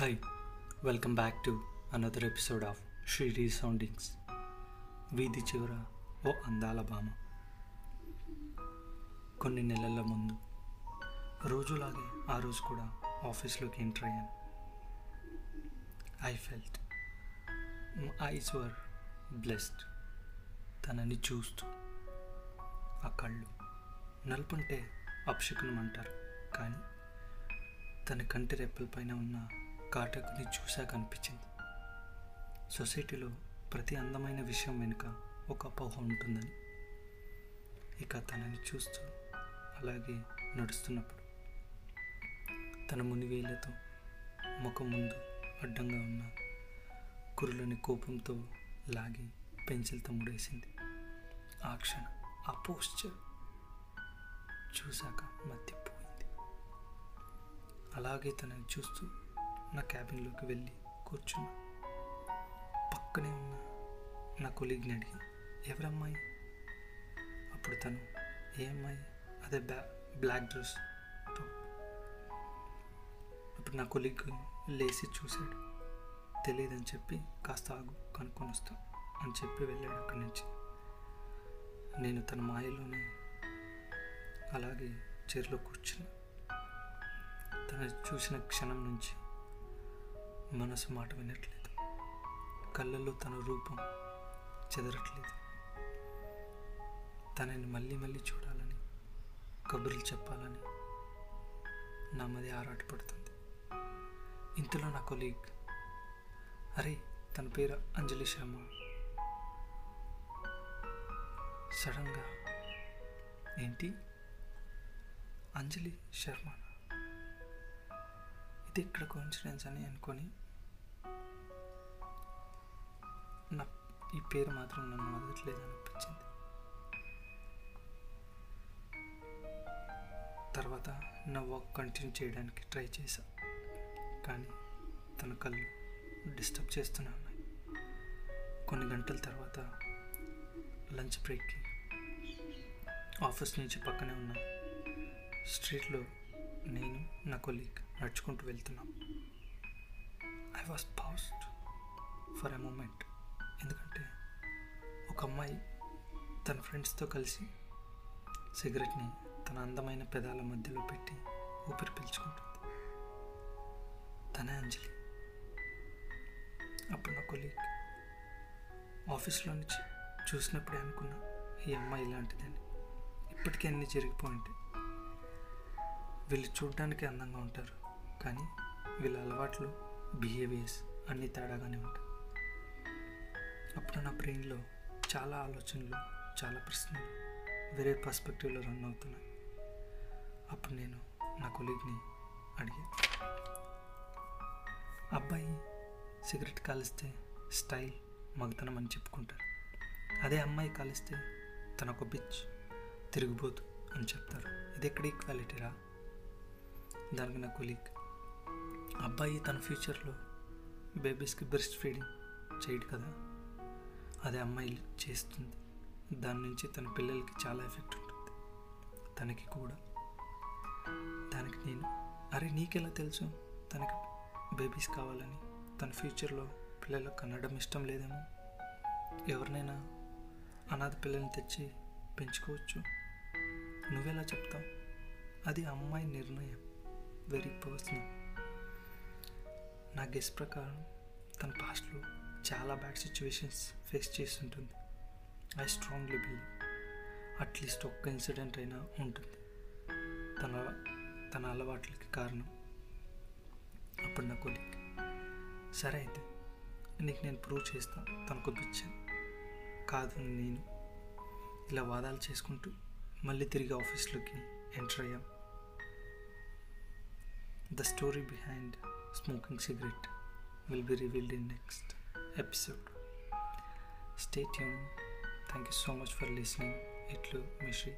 Hi welcome back to another episode of Sri soundings వీధి చివర ఓ అందాల భామ కొన్ని నెలల ముందు రోజులాగే ఆ రోజు కూడా ఆఫీస్లోకి ఎంటర్ అయ్యాను. I felt eyes were blessed తనని చూస్తూ ఆ కళ్ళు నలుపుంటే అప్షకులం అంటారు కానీ తన కంటి రెప్పలపైన ఉన్న కాటకుని చూశాక అనిపించింది. సొసైటీలో ప్రతి అందమైన విషయం వెనుక ఒక అపోహ ఉంటుందని. ఇక తనని చూస్తూ అలాగే నడుస్తున్నప్పుడు తన మునివేళ్ళతో ముఖం ముందు అడ్డంగా ఉన్న కురులని కోపంతో లాగి పెన్సిల్తో ముడేసింది. ఆ క్షణం ఆ పోస్చర్ చూశాక మత్తిపోయింది అలాగే తనని చూస్తూ నా క్యాబిన్లోకి వెళ్ళి కూర్చున్నా. పక్కనే ఉన్న నా కొలీగ్ని అడిగి ఎవరమ్మాయి? అప్పుడు తను ఏ అమ్మాయి? అదే బ్లా బ్లాక్ డ్రెస్. టాప్ అప్పుడు నా కొలీగ్ లేచి చూశాడు. తెలియదని చెప్పి కాస్త ఆగు కనుక్కొని వస్తా అని చెప్పి వెళ్ళాడు అక్కడి నుంచి. నేను తన మాయలోనే అలాగే చీరలో కూర్చున్నా. తను చూసిన క్షణం నుంచి మనసు మాట వినట్లేదు. కళ్ళల్లో తన రూపం చెదరట్లేదు. తనని మళ్ళీ మళ్ళీ చూడాలని కబుర్లు చెప్పాలని నామది ఆరాటపడుతుంది ఇంతలో నా కొలీగ్ అరే తన పేరు అంజలి శర్మ సడన్గా ఏంటి? అంజలి శర్మ ఇది ఇక్కడ కోఇన్సిడెన్స్ అని అనుకొని ఈ పేరు మాత్రం నన్ను వదలట్లేదు అనిపించింది. తర్వాత నా వర్క్ కంటిన్యూ చేయడానికి ట్రై చేశా. కానీ తన కళ్ళు డిస్టర్బ్ చేస్తూనే ఉన్నాయి. కొన్ని గంటల తర్వాత లంచ్ బ్రేక్కి ఆఫీస్ నుంచి పక్కనే ఉన్న స్ట్రీట్లో నేను నా కొలీగ్ నడుచుకుంటూ వెళ్తున్నాం. I was passed for a moment ఎందుకంటే ఒక అమ్మాయి తన ఫ్రెండ్స్తో కలిసి సిగరెట్ని తన అందమైన పెదాల మధ్యలో పెట్టి ఊపిరి పీల్చుకుంటుంది. తనే అంజలి. అప్పుడు నా కొలీగ్ ఆఫీస్లో నుంచి చూసినప్పుడే అనుకున్నా ఈ అమ్మాయి ఇలాంటిదని. ఇప్పటికీ అన్నీ జరిగిపోయింటాయి వీళ్ళు చూడడానికి అందంగా ఉంటారు కానీ వీళ్ళ అలవాట్లు బిహేవియర్స్ అన్నీ తేడాగానే ఉంటాయి. అప్పుడు నా బ్రెయిన్లో చాలా ఆలోచనలు చాలా ప్రశ్నలు వేరే పర్స్పెక్టివ్లో రన్ అవుతున్నాయి. అప్పుడు నేను నా కొలీగ్ని అడిగా అబ్బాయి సిగరెట్ కాలిస్తే స్టైల్ మగతనం అని చెప్పుకుంటారు. అదే అమ్మాయి కాలిస్తే తన ఒక బిచ్ తిరిగిపోదు అని చెప్తారు. ఇది ఎక్కడ ఈక్వాలిటీరా దానికి నా కొలీగ్ అబ్బాయి తన ఫ్యూచర్లో బేబీస్కి బ్రెస్ట్ ఫీడింగ్ చేయడు కదా? అదే అమ్మాయి చేస్తుంది. దాని నుంచి తన పిల్లలకి చాలా ఎఫెక్ట్ ఉంటుంది. తనకి కూడా. దానికి నేను అరే నీకెలా తెలుసు? తనకి బేబీస్ కావాలని. తన ఫ్యూచర్లో పిల్లలకు కనడం ఇష్టం లేదేమో? ఎవరినైనా అనాథ పిల్లల్ని తెచ్చి పెంచుకోవచ్చు. నువ్వెలా చెప్తావు? అది అమ్మాయి నిర్ణయం. వెరీ పర్సనల్ నా గెస్ ప్రకారం తన పాస్ట్లో చాలా బ్యాడ్ సిచ్యువేషన్స్ ఫేస్ చేస్తుంటుంది. I strongly believe at least ఒక్క ఇన్సిడెంట్ అయినా ఉంటుంది. తన తన అలవాట్లకి కారణం అప్పుడు నా కొలీగ్ సరే అయితే నీకు నేను ప్రూవ్ చేస్తాను తనకు పిచ్చాను కాదు నేను. ఇలా వాదాలు చేసుకుంటూ మళ్ళీ తిరిగి ఆఫీస్లోకి ఎంటర్ అయ్యాం. The story behind smoking cigarette will be revealed in next episode. Stay tuned. Thank you so much for listening. Itlu Mishri.